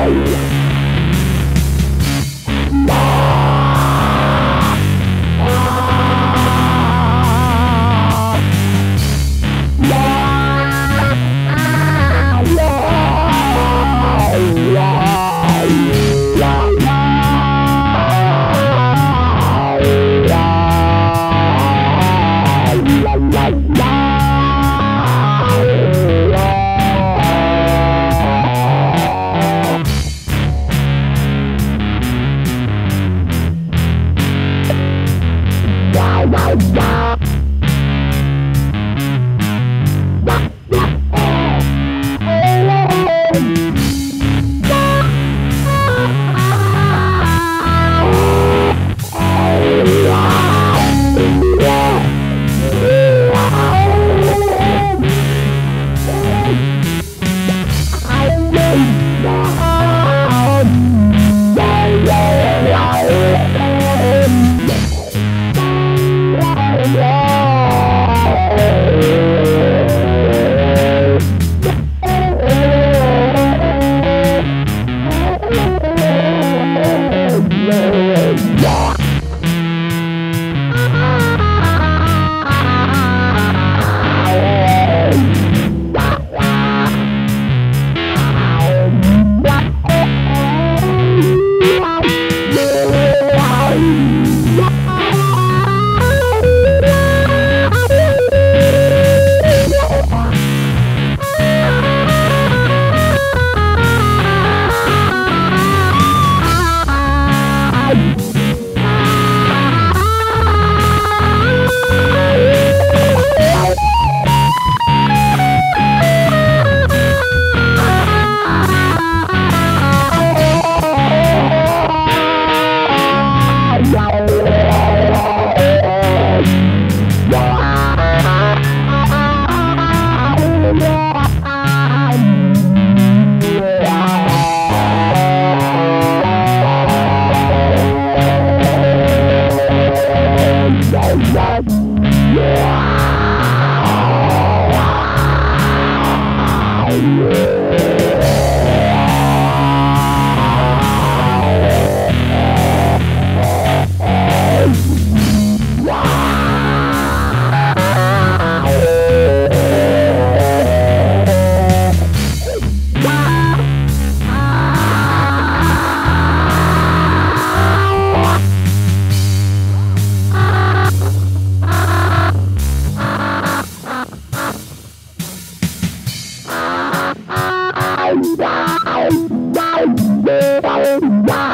Wow. Ah.